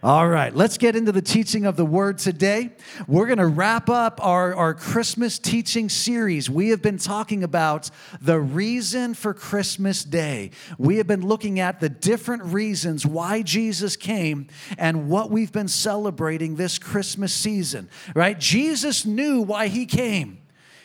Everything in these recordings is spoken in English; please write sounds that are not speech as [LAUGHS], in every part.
All right, let's get into the teaching of the word today. We're going to wrap up our, our Christmas teaching series. We have been talking about the reason for Christmas Day. We have been looking at the different reasons why Jesus came and what we've been celebrating this Christmas season, right? Jesus knew why he came.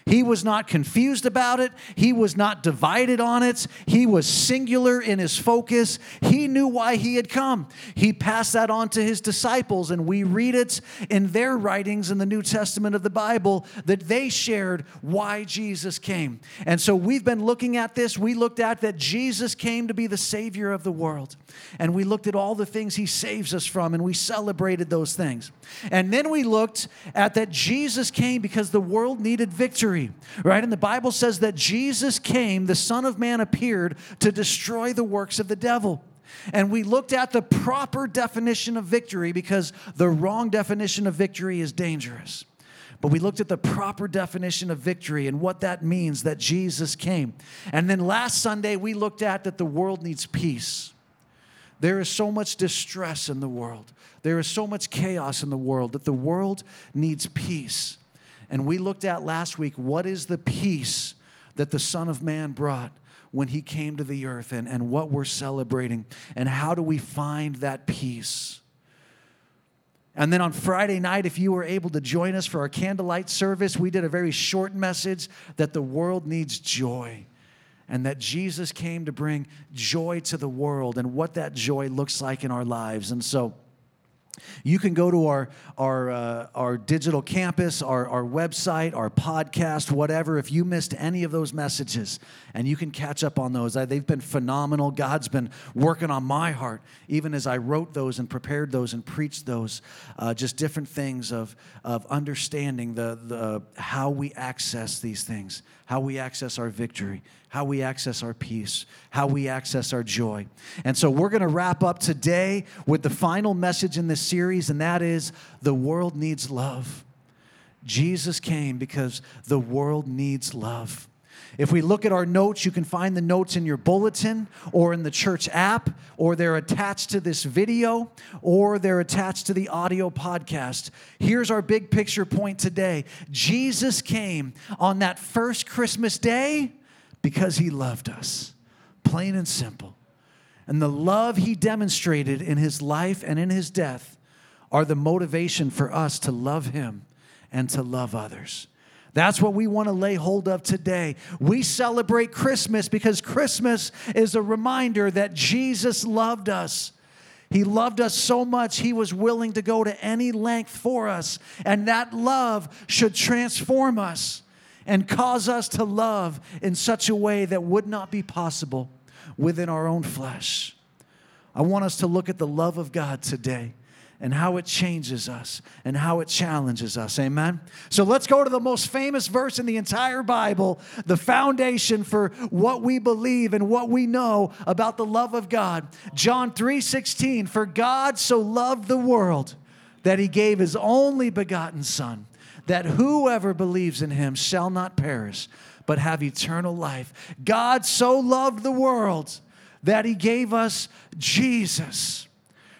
He was not confused about it. He was not divided on it. He was singular in his focus. He knew why he had come. He passed that on to his disciples, and we read it in their writings in the New Testament of the Bible that they shared why Jesus came. And so we've been looking at this. We looked at that Jesus came to be the Savior of the world. And we looked at all the things he saves us from, and we celebrated those things. And then we looked at that Jesus came because the world needed victory right? And the Bible says that Jesus came, the Son of Man appeared to destroy the works of the devil. And we looked at the proper definition of victory because the wrong definition of victory is dangerous. But we looked at the proper definition of victory and what that means that Jesus came. And then last Sunday, we looked at that the world needs peace. There is so much distress in the world, there is so much chaos in the world that the world needs peace. And we looked at last week what is the peace that the Son of Man brought when he came to the earth and, and what we're celebrating and how do we find that peace. And then on Friday night, if you were able to join us for our candlelight service, we did a very short message that the world needs joy and that Jesus came to bring joy to the world and what that joy looks like in our lives. And so, you can go to our, our, uh, our digital campus, our, our website, our podcast, whatever, if you missed any of those messages, and you can catch up on those. They've been phenomenal. God's been working on my heart, even as I wrote those and prepared those and preached those, uh, just different things of, of understanding the, the, how we access these things, how we access our victory, how we access our peace, how we access our joy. And so we're going to wrap up today with the final message in this series, and that is the world needs love. Jesus came because the world needs love. If we look at our notes, you can find the notes in your bulletin or in the church app, or they're attached to this video, or they're attached to the audio podcast. Here's our big picture point today Jesus came on that first Christmas day because he loved us, plain and simple. And the love he demonstrated in his life and in his death are the motivation for us to love him and to love others. That's what we want to lay hold of today. We celebrate Christmas because Christmas is a reminder that Jesus loved us. He loved us so much, he was willing to go to any length for us. And that love should transform us and cause us to love in such a way that would not be possible within our own flesh. I want us to look at the love of God today and how it changes us and how it challenges us. Amen. So let's go to the most famous verse in the entire Bible, the foundation for what we believe and what we know about the love of God. John 3:16, for God so loved the world that he gave his only begotten son that whoever believes in him shall not perish, but have eternal life. God so loved the world that he gave us Jesus.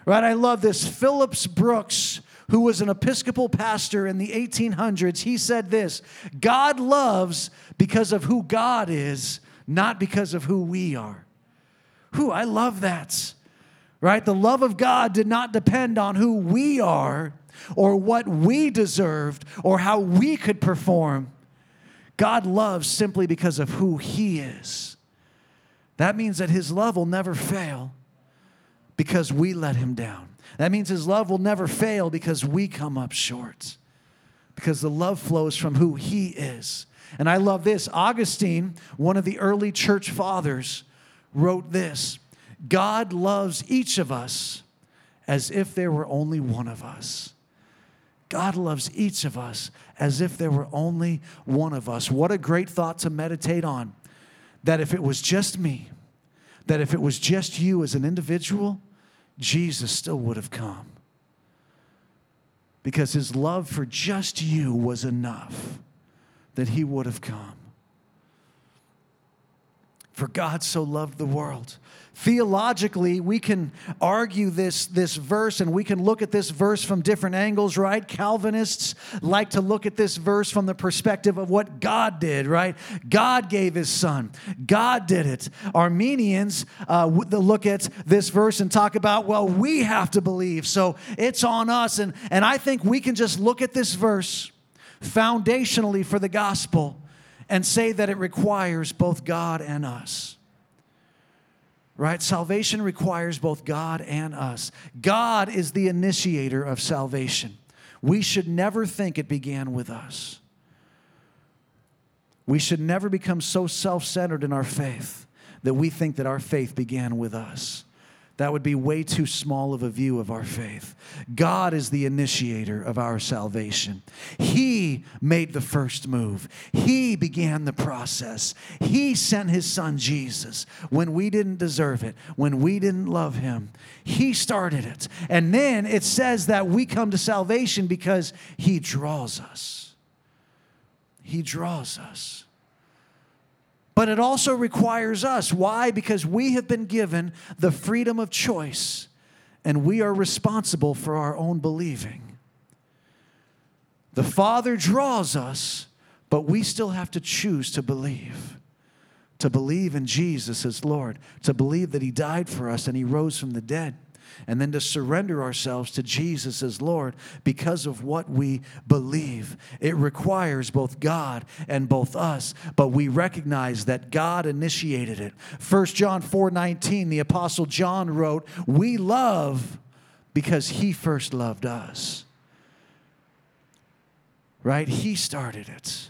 Right? I love this. Phillips Brooks, who was an Episcopal pastor in the 1800s, he said this God loves because of who God is, not because of who we are. Who I love that. Right? The love of God did not depend on who we are, or what we deserved or how we could perform. God loves simply because of who He is. That means that His love will never fail because we let Him down. That means His love will never fail because we come up short. Because the love flows from who He is. And I love this. Augustine, one of the early church fathers, wrote this God loves each of us as if there were only one of us. God loves each of us as if there were only one of us. What a great thought to meditate on. That if it was just me, that if it was just you as an individual, Jesus still would have come. Because his love for just you was enough that he would have come. God so loved the world. Theologically, we can argue this, this verse and we can look at this verse from different angles, right? Calvinists like to look at this verse from the perspective of what God did, right? God gave his son, God did it. Arminians uh, look at this verse and talk about, well, we have to believe, so it's on us. And, and I think we can just look at this verse foundationally for the gospel and say that it requires both God and us. Right? Salvation requires both God and us. God is the initiator of salvation. We should never think it began with us. We should never become so self centered in our faith that we think that our faith began with us. That would be way too small of a view of our faith. God is the initiator of our salvation. He made the first move, He began the process. He sent His Son Jesus when we didn't deserve it, when we didn't love Him. He started it. And then it says that we come to salvation because He draws us. He draws us. But it also requires us. Why? Because we have been given the freedom of choice and we are responsible for our own believing. The Father draws us, but we still have to choose to believe. To believe in Jesus as Lord, to believe that He died for us and He rose from the dead and then to surrender ourselves to Jesus as Lord because of what we believe. It requires both God and both us, but we recognize that God initiated it. 1 John 4 19, the Apostle John wrote, We love because he first loved us. Right? He started it.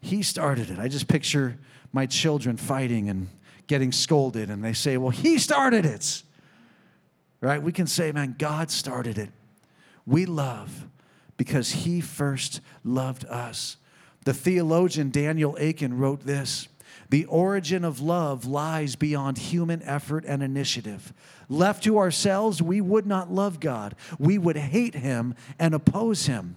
He started it. I just picture my children fighting and getting scolded, and they say, Well, he started it right? We can say, man, God started it. We love because he first loved us. The theologian Daniel Akin wrote this The origin of love lies beyond human effort and initiative. Left to ourselves, we would not love God, we would hate him and oppose him.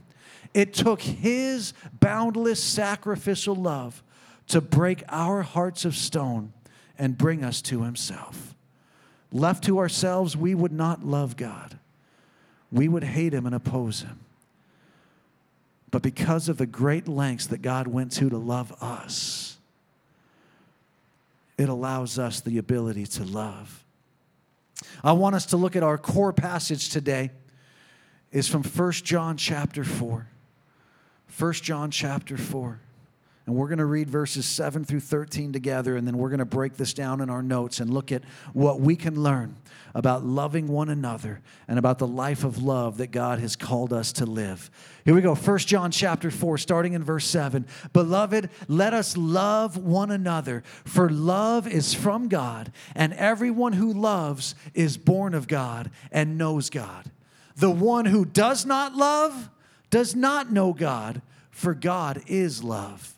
It took his boundless sacrificial love to break our hearts of stone and bring us to himself. Left to ourselves, we would not love God. We would hate him and oppose him. But because of the great lengths that God went to to love us, it allows us the ability to love. I want us to look at our core passage today is from 1 John chapter 4. 1 John chapter 4. And we're going to read verses 7 through 13 together, and then we're going to break this down in our notes and look at what we can learn about loving one another and about the life of love that God has called us to live. Here we go. 1 John chapter 4, starting in verse 7. Beloved, let us love one another, for love is from God, and everyone who loves is born of God and knows God. The one who does not love does not know God, for God is love.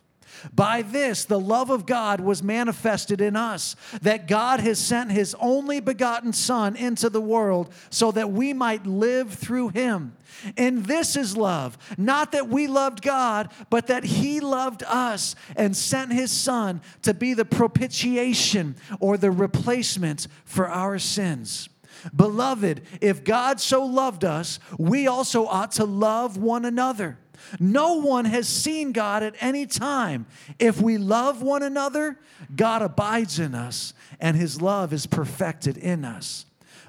By this, the love of God was manifested in us, that God has sent his only begotten Son into the world so that we might live through him. And this is love, not that we loved God, but that he loved us and sent his Son to be the propitiation or the replacement for our sins. Beloved, if God so loved us, we also ought to love one another. No one has seen God at any time. If we love one another, God abides in us, and his love is perfected in us.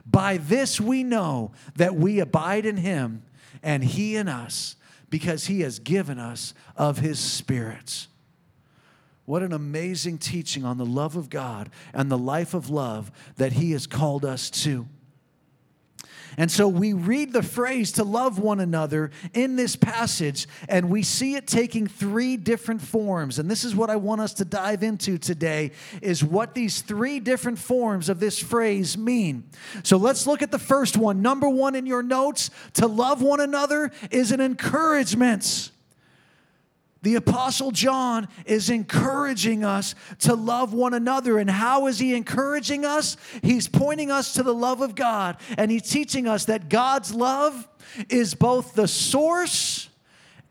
By this we know that we abide in him, and he in us, because he has given us of his spirits. What an amazing teaching on the love of God and the life of love that he has called us to. And so we read the phrase to love one another in this passage, and we see it taking three different forms. And this is what I want us to dive into today is what these three different forms of this phrase mean. So let's look at the first one. Number one in your notes, to love one another is an encouragement the Apostle John is encouraging us to love one another. And how is he encouraging us? He's pointing us to the love of God, and he's teaching us that God's love is both the source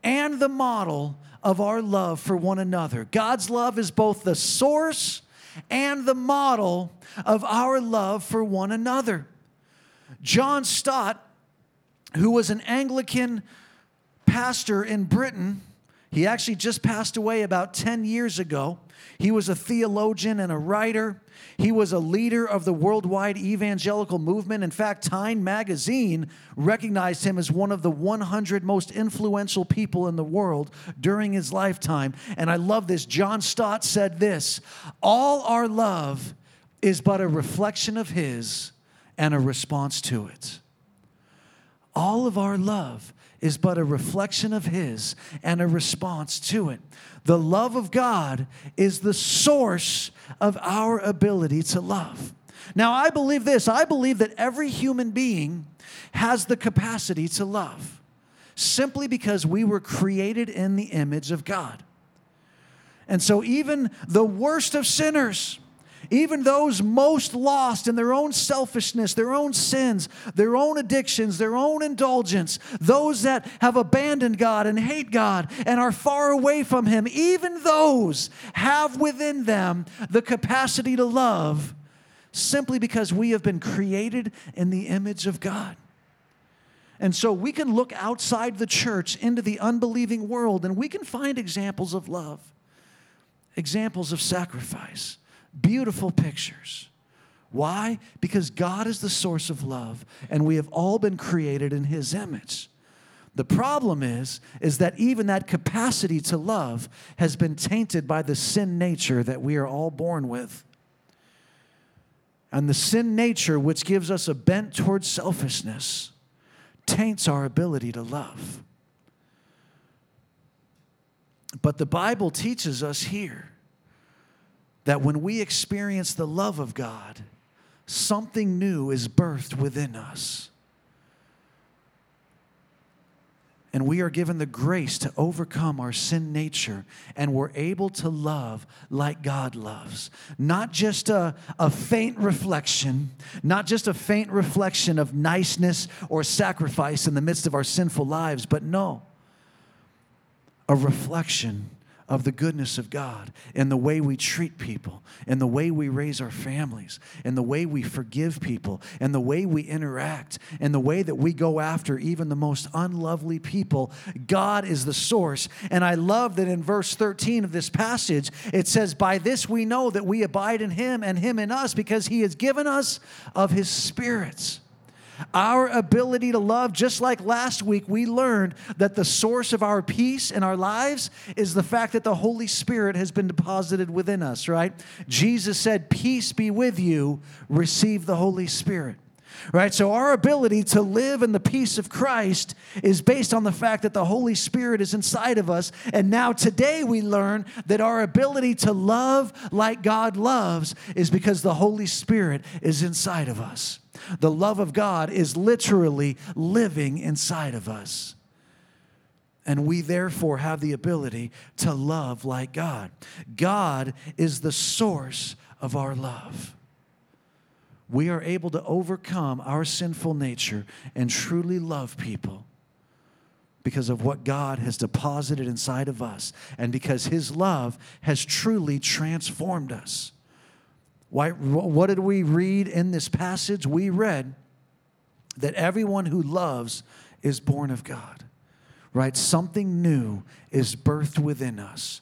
and the model of our love for one another. God's love is both the source and the model of our love for one another. John Stott, who was an Anglican pastor in Britain, he actually just passed away about 10 years ago. He was a theologian and a writer. He was a leader of the worldwide evangelical movement. In fact, Time magazine recognized him as one of the 100 most influential people in the world during his lifetime. And I love this. John Stott said this All our love is but a reflection of his and a response to it. All of our love is but a reflection of his and a response to it. The love of God is the source of our ability to love. Now, I believe this I believe that every human being has the capacity to love simply because we were created in the image of God. And so, even the worst of sinners, even those most lost in their own selfishness, their own sins, their own addictions, their own indulgence, those that have abandoned God and hate God and are far away from Him, even those have within them the capacity to love simply because we have been created in the image of God. And so we can look outside the church into the unbelieving world and we can find examples of love, examples of sacrifice Beautiful pictures. Why? Because God is the source of love and we have all been created in his image. The problem is is that even that capacity to love has been tainted by the sin nature that we are all born with. And the sin nature which gives us a bent towards selfishness taints our ability to love. But the Bible teaches us here that when we experience the love of God, something new is birthed within us. And we are given the grace to overcome our sin nature, and we're able to love like God loves. Not just a, a faint reflection, not just a faint reflection of niceness or sacrifice in the midst of our sinful lives, but no, a reflection of the goodness of God and the way we treat people, and the way we raise our families, and the way we forgive people, and the way we interact, and the way that we go after even the most unlovely people. God is the source. And I love that in verse 13 of this passage, it says, By this we know that we abide in Him and Him in us because He has given us of His spirits. Our ability to love, just like last week, we learned that the source of our peace in our lives is the fact that the Holy Spirit has been deposited within us, right? Jesus said, Peace be with you, receive the Holy Spirit. Right? So, our ability to live in the peace of Christ is based on the fact that the Holy Spirit is inside of us. And now, today, we learn that our ability to love like God loves is because the Holy Spirit is inside of us. The love of God is literally living inside of us. And we therefore have the ability to love like God. God is the source of our love. We are able to overcome our sinful nature and truly love people because of what God has deposited inside of us and because His love has truly transformed us. Why, what did we read in this passage? We read that everyone who loves is born of God, right? Something new is birthed within us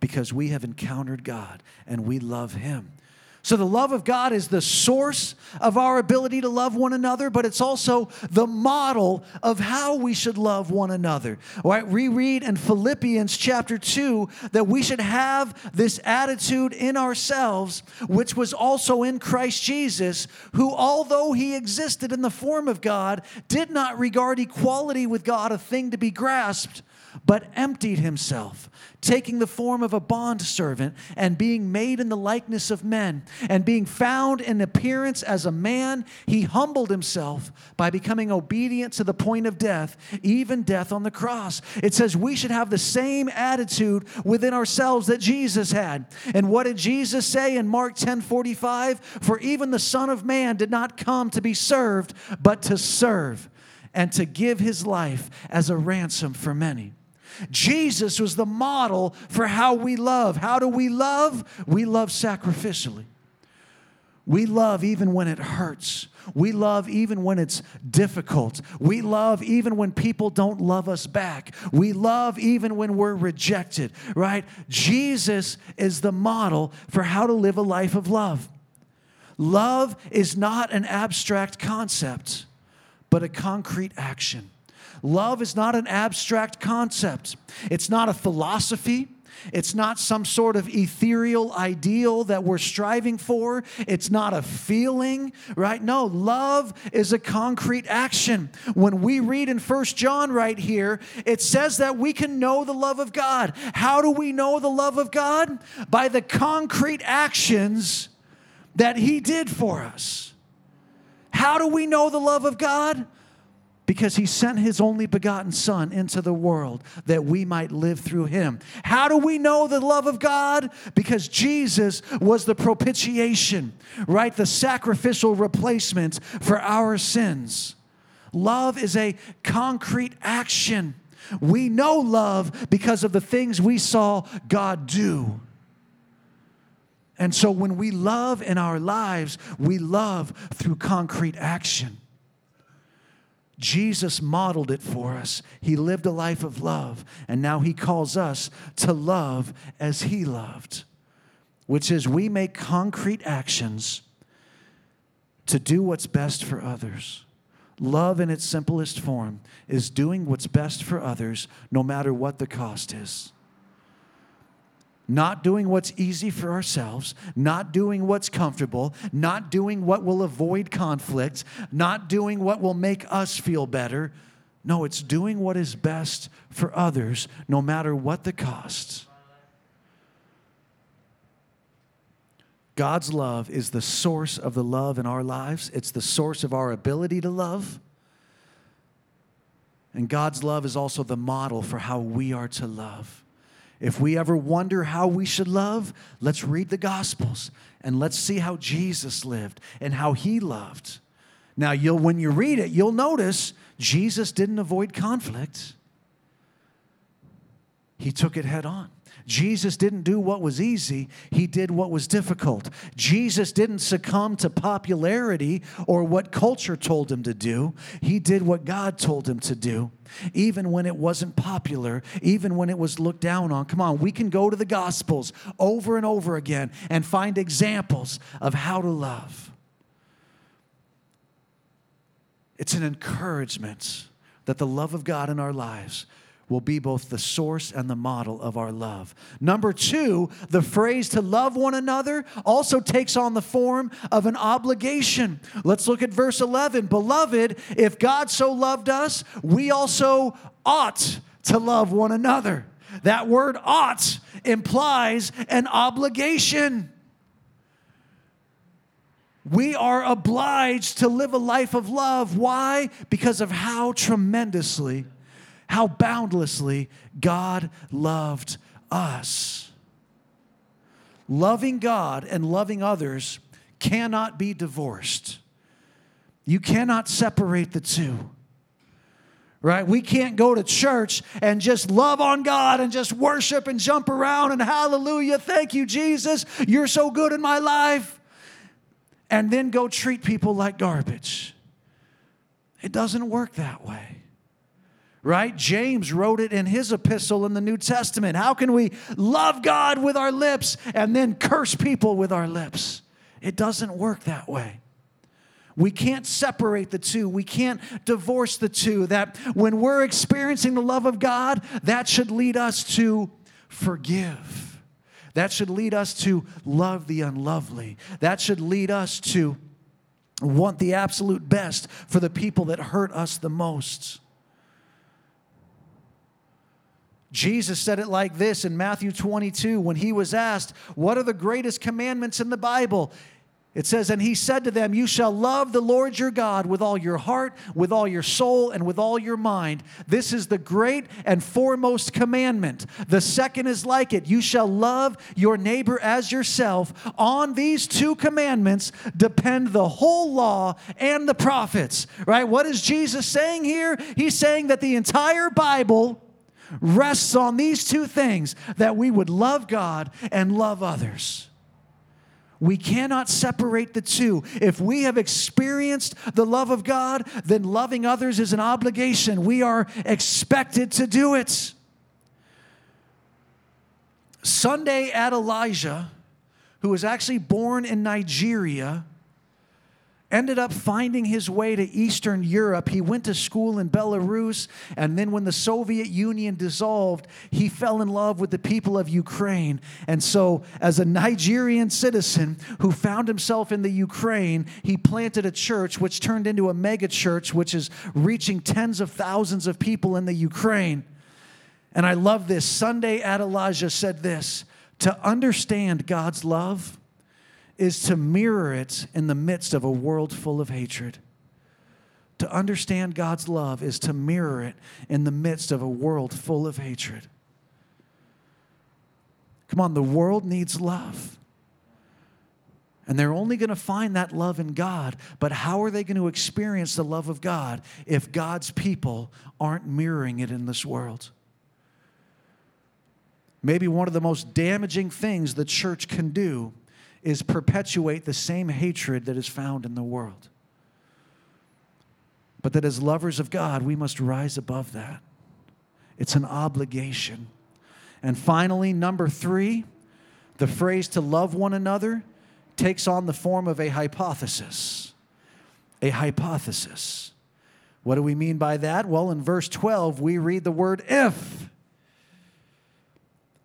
because we have encountered God and we love Him. So, the love of God is the source of our ability to love one another, but it's also the model of how we should love one another. All right, we read in Philippians chapter 2 that we should have this attitude in ourselves, which was also in Christ Jesus, who, although he existed in the form of God, did not regard equality with God a thing to be grasped but emptied himself, taking the form of a bondservant and being made in the likeness of men. And being found in appearance as a man, he humbled himself by becoming obedient to the point of death, even death on the cross. It says we should have the same attitude within ourselves that Jesus had. And what did Jesus say in Mark 10 45? For even the Son of Man did not come to be served, but to serve and to give his life as a ransom for many. Jesus was the model for how we love. How do we love? We love sacrificially. We love even when it hurts. We love even when it's difficult. We love even when people don't love us back. We love even when we're rejected, right? Jesus is the model for how to live a life of love. Love is not an abstract concept, but a concrete action. Love is not an abstract concept, it's not a philosophy. It's not some sort of ethereal ideal that we're striving for. It's not a feeling, right? No, love is a concrete action. When we read in First John right here, it says that we can know the love of God. How do we know the love of God? By the concrete actions that He did for us. How do we know the love of God? Because he sent his only begotten Son into the world that we might live through him. How do we know the love of God? Because Jesus was the propitiation, right? The sacrificial replacement for our sins. Love is a concrete action. We know love because of the things we saw God do. And so when we love in our lives, we love through concrete action. Jesus modeled it for us. He lived a life of love, and now he calls us to love as he loved, which is we make concrete actions to do what's best for others. Love, in its simplest form, is doing what's best for others no matter what the cost is not doing what's easy for ourselves, not doing what's comfortable, not doing what will avoid conflict, not doing what will make us feel better. No, it's doing what is best for others, no matter what the cost. God's love is the source of the love in our lives, it's the source of our ability to love. And God's love is also the model for how we are to love. If we ever wonder how we should love, let's read the Gospels and let's see how Jesus lived and how he loved. Now, you'll, when you read it, you'll notice Jesus didn't avoid conflict, he took it head on. Jesus didn't do what was easy, he did what was difficult. Jesus didn't succumb to popularity or what culture told him to do, he did what God told him to do. Even when it wasn't popular, even when it was looked down on. Come on, we can go to the Gospels over and over again and find examples of how to love. It's an encouragement that the love of God in our lives will be both the source and the model of our love. Number two, the phrase to love one another also takes on the form of an obligation. Let's look at verse 11. Beloved, if God so loved us, we also ought to love one another. That word ought implies an obligation. We are obliged to live a life of love. Why? Because of how tremendously how boundlessly God loved us. Loving God and loving others cannot be divorced. You cannot separate the two. Right? We can't go to church and just love on God and just worship and jump around and hallelujah, thank you, Jesus, you're so good in my life, and then go treat people like garbage. It doesn't work that way right? James wrote it in his epistle in the New Testament. How can we love God with our lips and then curse people with our lips? It doesn't work that way. We can't separate the two. We can't divorce the two. That when we're experiencing the love of God, that should lead us to forgive. That should lead us to love the unlovely. That should lead us to want the absolute best for the people that hurt us the most. Jesus said it like this in Matthew 22 when he was asked, What are the greatest commandments in the Bible? It says, And he said to them, You shall love the Lord your God with all your heart, with all your soul, and with all your mind. This is the great and foremost commandment. The second is like it You shall love your neighbor as yourself. On these two commandments depend the whole law and the prophets. Right? What is Jesus saying here? He's saying that the entire Bible rests on these two things that we would love God and love others. We cannot separate the two. If we have experienced the love of God, then loving others is an obligation. We are expected to do it. Sunday Adelaja, who was actually born in Nigeria, ended up finding his way to Eastern Europe. He went to school in Belarus, and then when the Soviet Union dissolved, he fell in love with the people of Ukraine. And so, as a Nigerian citizen who found himself in the Ukraine, he planted a church which turned into a mega church, which is reaching tens of thousands of people in the Ukraine. And I love this. Sunday Adelaja said this to understand God's love is to mirror it in the midst of a world full of hatred. To understand God's love is to mirror it in the midst of a world full of hatred. Come on, the world needs love. And they're only going to find that love in God. But how are they going to experience the love of God if God's people aren't mirroring it in this world? Maybe one of the most damaging things the church can do is perpetuate the same hatred that is found in the world. But that as lovers of God, we must rise above that. It's an obligation. And finally, number three, the phrase to love one another takes on the form of a hypothesis. A hypothesis. What do we mean by that? Well, in verse 12, we read the word if.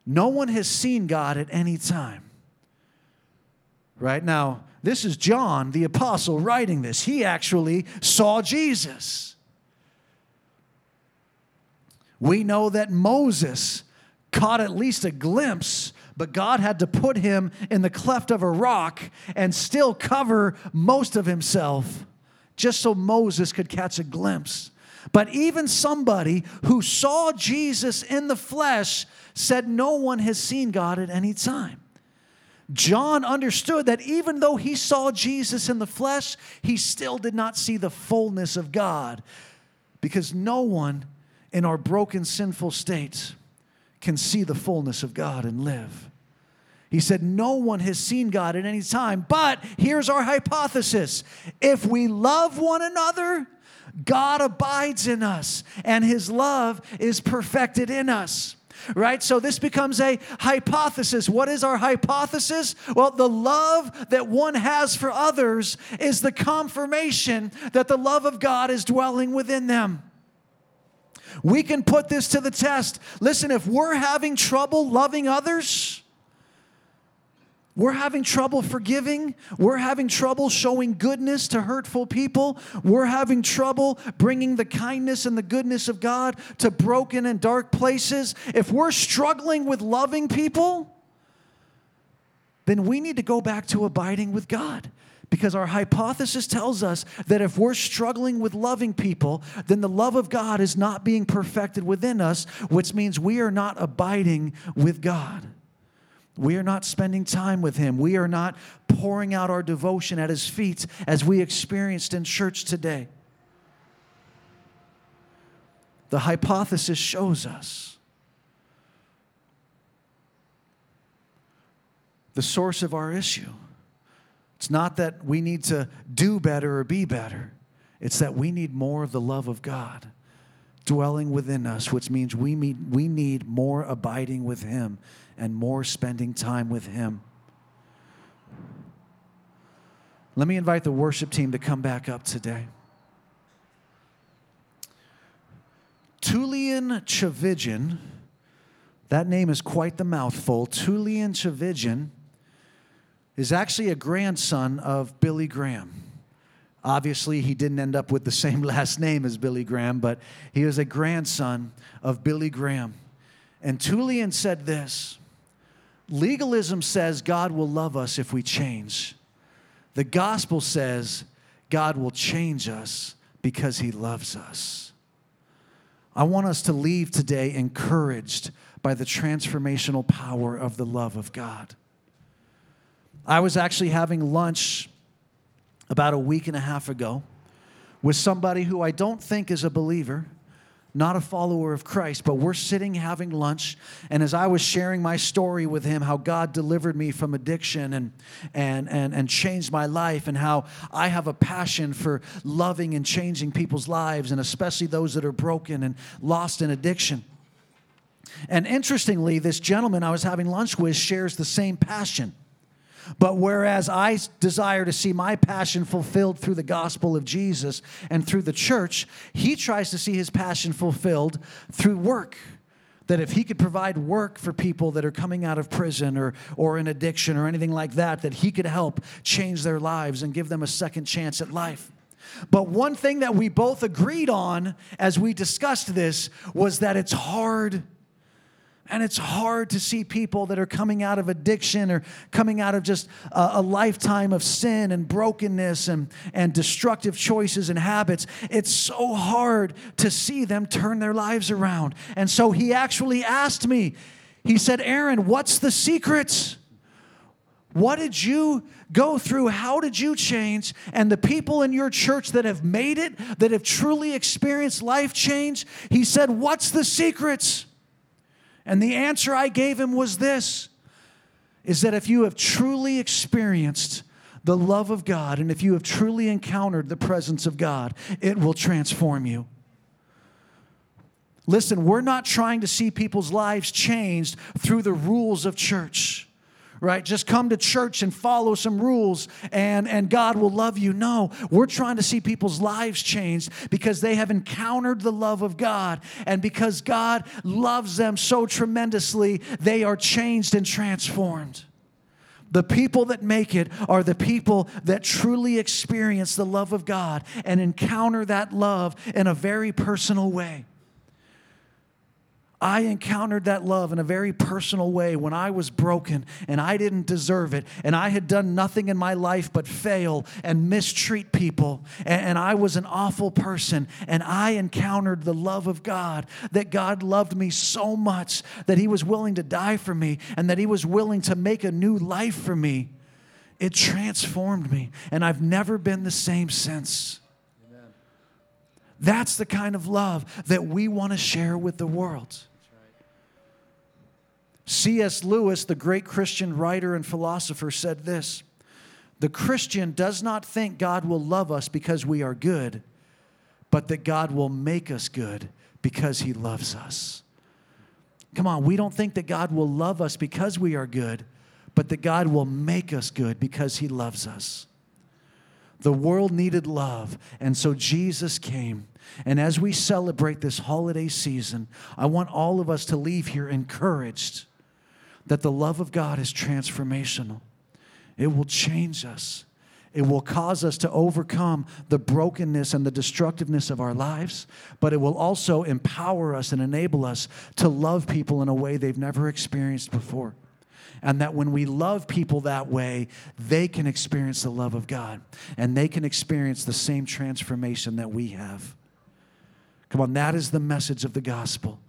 No one has seen God at any time right? Now, this is John, the apostle, writing this. He actually saw Jesus. We know that Moses caught at least a glimpse, but God had to put him in the cleft of a rock and still cover most of himself just so Moses could catch a glimpse. But even somebody who saw Jesus in the flesh said, No one has seen God at any time. John understood that even though he saw Jesus in the flesh, he still did not see the fullness of God because no one in our broken, sinful states can see the fullness of God and live. He said, No one has seen God at any time. But here's our hypothesis if we love one another, God abides in us, and his love is perfected in us right? So this becomes a hypothesis. What is our hypothesis? Well, the love that one has for others is the confirmation that the love of God is dwelling within them. We can put this to the test. Listen, if we're having trouble loving others, we're having trouble forgiving. We're having trouble showing goodness to hurtful people. We're having trouble bringing the kindness and the goodness of God to broken and dark places. If we're struggling with loving people, then we need to go back to abiding with God. Because our hypothesis tells us that if we're struggling with loving people, then the love of God is not being perfected within us, which means we are not abiding with God. We are not spending time with Him. We are not pouring out our devotion at His feet as we experienced in church today. The hypothesis shows us the source of our issue. It's not that we need to do better or be better, it's that we need more of the love of God dwelling within us, which means we need, we need more abiding with Him and more spending time with Him. Let me invite the worship team to come back up today. Tullian Tchividjian, that name is quite the mouthful. Tullian Tchividjian is actually a grandson of Billy Graham. Obviously, he didn't end up with the [LAUGHS] same last name as Billy Graham, but he was a grandson of Billy Graham. And Tullian said this Legalism says God will love us if we change. The gospel says God will change us because he loves us. I want us to leave today encouraged by the transformational power of the love of God. I was actually having lunch about a week and a half ago with somebody who I don't think is a believer, not a follower of Christ, but we're sitting having lunch. And as I was sharing my story with him, how God delivered me from addiction and, and, and, and changed my life, and how I have a passion for loving and changing people's lives, and especially those that are broken and lost in addiction. And interestingly, this gentleman I was having lunch with shares the same passion. But whereas I desire to see my passion fulfilled through the gospel of Jesus and through the church, he tries to see his passion fulfilled through work. That if he could provide work for people that are coming out of prison or, or in addiction or anything like that, that he could help change their lives and give them a second chance at life. But one thing that we both agreed on as we discussed this was that it's hard and it's hard to see people that are coming out of addiction or coming out of just a, a, lifetime of sin and brokenness and, and destructive choices and habits. It's so hard to see them turn their lives around. And so he actually asked me, he said, Aaron, what's the secret? What did you go through? How did you change? And the people in your church that have made it, that have truly experienced life change, he said, What's the secrets? And the answer I gave him was this is that if you have truly experienced the love of God and if you have truly encountered the presence of God, it will transform you. Listen, we're not trying to see people's lives changed through the rules of church right? Just come to church and follow some rules and, and God will love you. No, we're trying to see people's lives changed because they have encountered the love of God. And because God loves them so tremendously, they are changed and transformed. The people that make it are the people that truly experience the love of God and encounter that love in a very personal way. I encountered that love in a very personal way when I was broken and I didn't deserve it. And I had done nothing in my life but fail and mistreat people. And, I was an awful person. And I encountered the love of God that God loved me so much that He was willing to die for me and that He was willing to make a new life for me. It transformed me. And I've never been the same since. That's the kind of love that we want to share with the world. C.S. Lewis, the great Christian writer and philosopher, said this The Christian does not think God will love us because we are good, but that God will make us good because he loves us. Come on, we don't think that God will love us because we are good, but that God will make us good because he loves us. The world needed love, and so Jesus came. And as we celebrate this holiday season, I want all of us to leave here encouraged that the love of God is transformational. It will change us. It will cause us to overcome the brokenness and the destructiveness of our lives, but it will also empower us and enable us to love people in a way they've never experienced before. And that when we love people that way, they can experience the love of God and they can experience the same transformation that we have. Come on, that is the message of the gospel.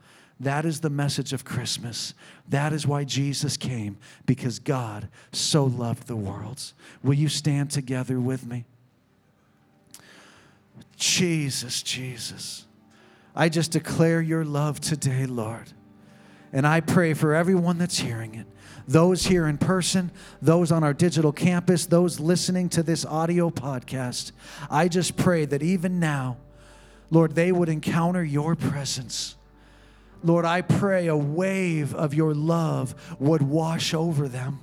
That is the message of Christmas. That is why Jesus came, because God so loved the world. Will you stand together with me? Jesus, Jesus. I just declare your love today, Lord. And I pray for everyone that's hearing it those here in person, those on our digital campus, those listening to this audio podcast. I just pray that even now, Lord, they would encounter your presence Lord, I pray a wave of your love would wash over them.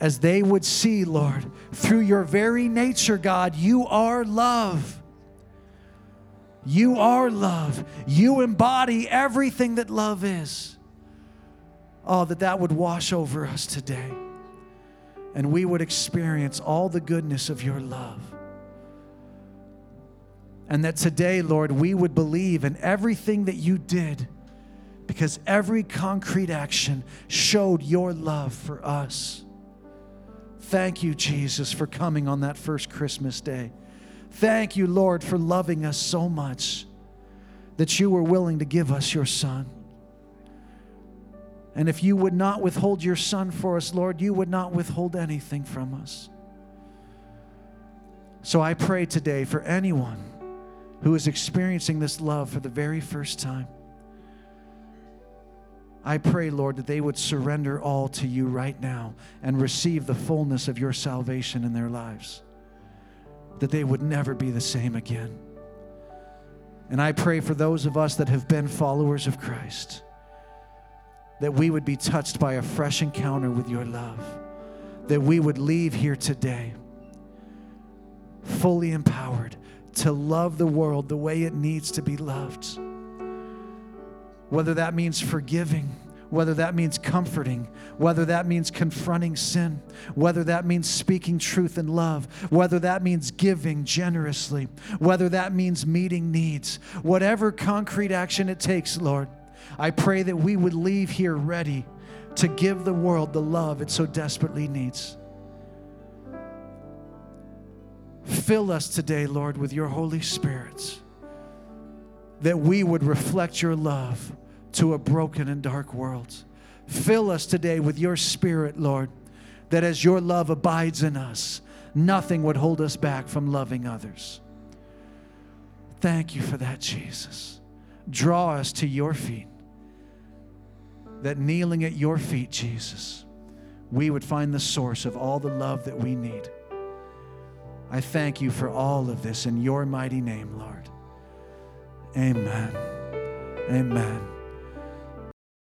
As they would see, Lord, through your very nature, God, you are love. You are love. You embody everything that love is. Oh, that that would wash over us today. And we would experience all the goodness of your love. And that today, Lord, we would believe in everything that you did because every concrete action showed your love for us. Thank you, Jesus, for coming on that first Christmas day. Thank you, Lord, for loving us so much that you were willing to give us your Son. And if you would not withhold your Son for us, Lord, you would not withhold anything from us. So I pray today for anyone who is experiencing this love for the very first time. I pray, Lord, that they would surrender all to you right now and receive the fullness of your salvation in their lives, that they would never be the same again. And I pray for those of us that have been followers of Christ, that we would be touched by a fresh encounter with your love, that we would leave here today fully empowered to love the world the way it needs to be loved. Whether that means forgiving, whether that means comforting, whether that means confronting sin, whether that means speaking truth in love, whether that means giving generously, whether that means meeting needs, whatever concrete action it takes, Lord, I pray that we would leave here ready to give the world the love it so desperately needs. Fill us today, Lord, with your Holy Spirit, that we would reflect your love to a broken and dark world. Fill us today with your Spirit, Lord, that as your love abides in us, nothing would hold us back from loving others. Thank you for that, Jesus. Draw us to your feet, that kneeling at your feet, Jesus, we would find the source of all the love that we need. I thank you for all of this in your mighty name, Lord. Amen. Amen.